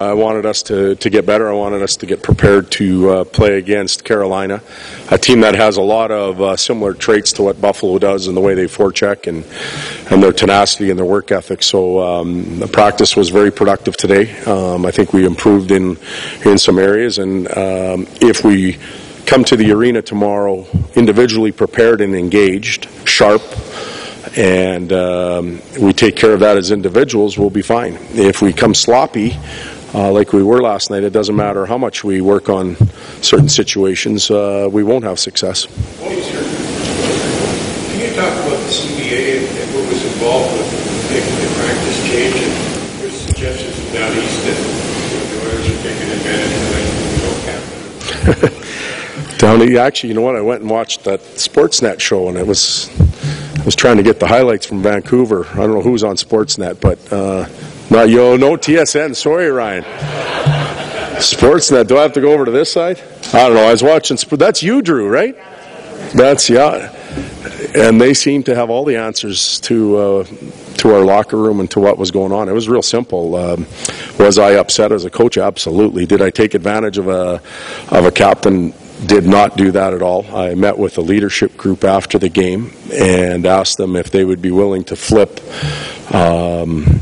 I wanted us to, to get better. I wanted us to get prepared to uh, play against Carolina, a team that has a lot of uh, similar traits to what Buffalo does in the way they forecheck and and their tenacity and their work ethic. So um, the practice was very productive today. Um, I think we improved in in some areas, and um, if we come to the arena tomorrow individually prepared and engaged, sharp and um, we take care of that as individuals, we'll be fine. If we come sloppy, uh, like we were last night, it doesn't matter how much we work on certain situations, uh, we won't have success. Can you talk about the CBA and what was involved with making the practice change and your suggestions from down east that the Oilers are taking advantage of that? Down, actually, you know what? I went and watched that Sportsnet show, and it was I was trying to get the highlights from Vancouver. I don't know who's on Sportsnet, but uh, not yo, no TSN. Sorry, Ryan. Sportsnet. Do I have to go over to this side? I don't know. I was watching. That's you, Drew, right? That's yeah. And they seemed to have all the answers to uh, to our locker room and to what was going on. It was real simple. Um, was I upset as a coach? Absolutely. Did I take advantage of a of a captain did not do that at all. I met with the leadership group after the game and asked them if they would be willing to flip um,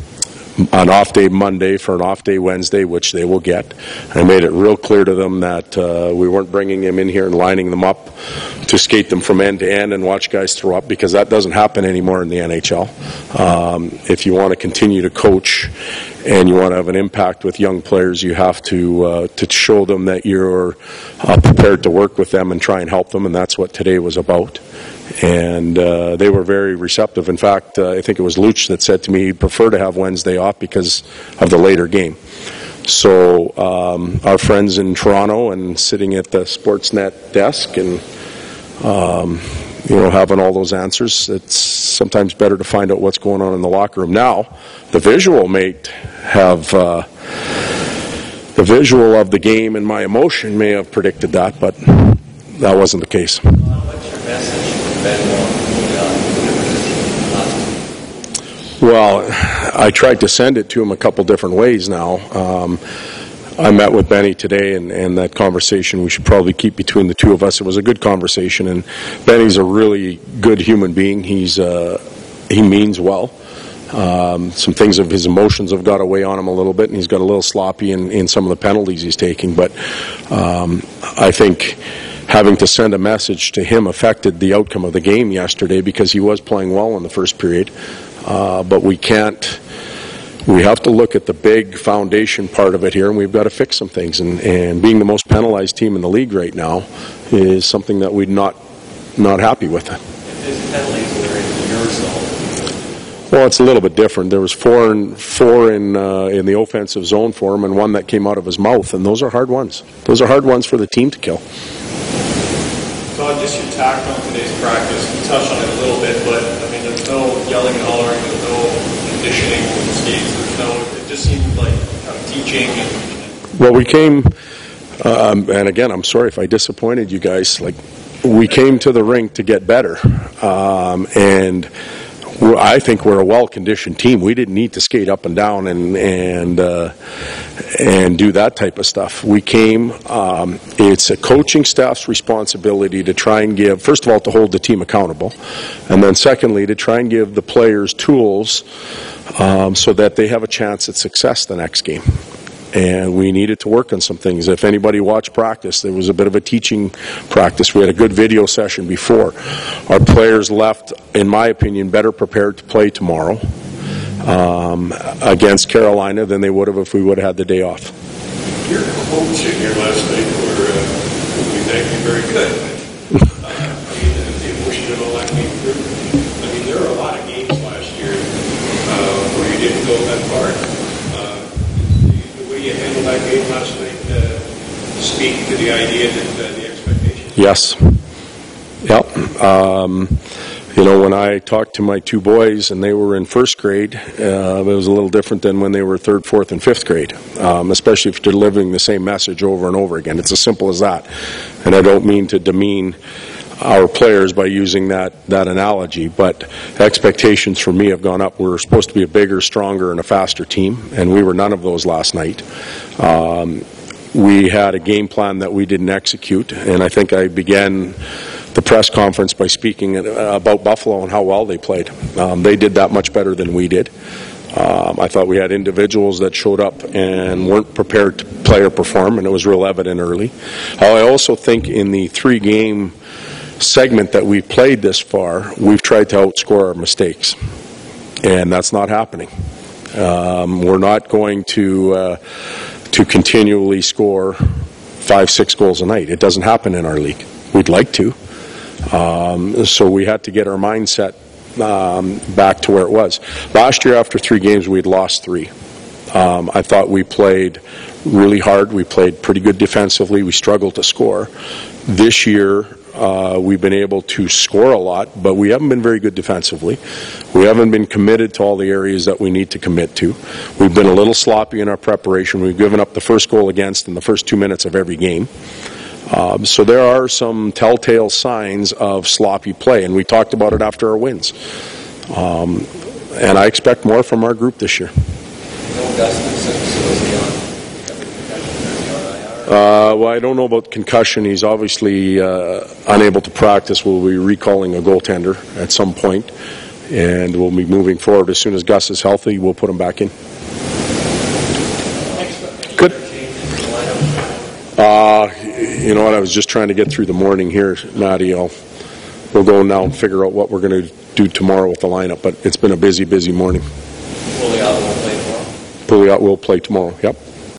an off day Monday for an off day Wednesday, which they will get. I made it real clear to them that uh, we weren't bringing them in here and lining them up to skate them from end to end and watch guys throw up because that doesn't happen anymore in the NHL. Um, if you want to continue to coach and you want to have an impact with young players, you have to uh, to show them that you're uh, prepared to work with them and try and help them, and that's what today was about and uh, they were very receptive. In fact, uh, I think it was Luch that said to me he'd prefer to have Wednesday off because of the later game. So um, our friends in Toronto and sitting at the Sportsnet desk and um, you know having all those answers, it's sometimes better to find out what's going on in the locker room. Now, the visual may have. Uh, the visual of the game and my emotion may have predicted that, but that wasn't the case. Well, I tried to send it to him a couple different ways now. Um, I met with Benny today, and, and that conversation we should probably keep between the two of us. It was a good conversation, and Benny's a really good human being. He's uh, he means well. Um, some things of his emotions have got away on him a little bit, and he's got a little sloppy in, in some of the penalties he's taking. But um, I think having to send a message to him affected the outcome of the game yesterday because he was playing well in the first period. Uh, but we can't. We have to look at the big foundation part of it here, and we've got to fix some things. And, and being the most penalized team in the league right now is something that we're not not happy with. Well, it's a little bit different. There was four in four in uh, in the offensive zone for him, and one that came out of his mouth, and those are hard ones. Those are hard ones for the team to kill. Tact on today's practice. You touched on it a little bit, but I mean, there's no yelling and hollering, there's no conditioning with the skates, there's no. It just seemed like kind of teaching. And, well, we came, um, and again, I'm sorry if I disappointed you guys. Like, we came to the rink to get better, um, and I think we're a well-conditioned team. We didn't need to skate up and down and and uh, and do that type of stuff. We came. Um, it's a coaching staff's responsibility to try and give, first of all, to hold the team accountable, and then secondly, to try and give the players tools um, so that they have a chance at success the next game and we needed to work on some things. If anybody watched practice, there was a bit of a teaching practice. We had a good video session before. Our players left, in my opinion, better prepared to play tomorrow um, against Carolina than they would have if we would have had the day off. Your quotes in here last night were, uh, we thank you, very good. uh, I mean. I mean, there were a lot of games last year uh, where you didn't go that far handled last night uh, speak to the idea that uh, the expectations? Yes. Yep. Um, you know, when I talked to my two boys and they were in first grade, uh, it was a little different than when they were third, fourth, and fifth grade, um, especially if you're delivering the same message over and over again. It's as simple as that. And I don't mean to demean our players by using that, that analogy, but expectations for me have gone up. We're supposed to be a bigger, stronger, and a faster team, and we were none of those last night. Um, we had a game plan that we didn't execute, and I think I began the press conference by speaking about Buffalo and how well they played. Um, they did that much better than we did. Um, I thought we had individuals that showed up and weren't prepared to play or perform, and it was real evident early. I also think in the three game segment that we've played this far, we've tried to outscore our mistakes, and that's not happening. Um, we're not going to uh, to continually score five, six goals a night. It doesn't happen in our league. We'd like to, um, so we had to get our mindset um, back to where it was. Last year, after three games, we'd lost three. Um, I thought we played really hard. We played pretty good defensively. We struggled to score. This year, uh, we've been able to score a lot, but we haven't been very good defensively. We haven't been committed to all the areas that we need to commit to. We've been a little sloppy in our preparation. We've given up the first goal against in the first two minutes of every game. Um, so there are some telltale signs of sloppy play, and we talked about it after our wins. Um, and I expect more from our group this year. No Dustin Simpson was on. Uh, well, I don't know about concussion. He's obviously uh, unable to practice. We'll be recalling a goaltender at some point, and we'll be moving forward. As soon as Gus is healthy, we'll put him back in. Good. Uh, you know what? I was just trying to get through the morning here, Matty. I'll, we'll go now and figure out what we're going to do tomorrow with the lineup. But it's been a busy, busy morning. Fully out won't play tomorrow. Pouliot will play tomorrow. Yep.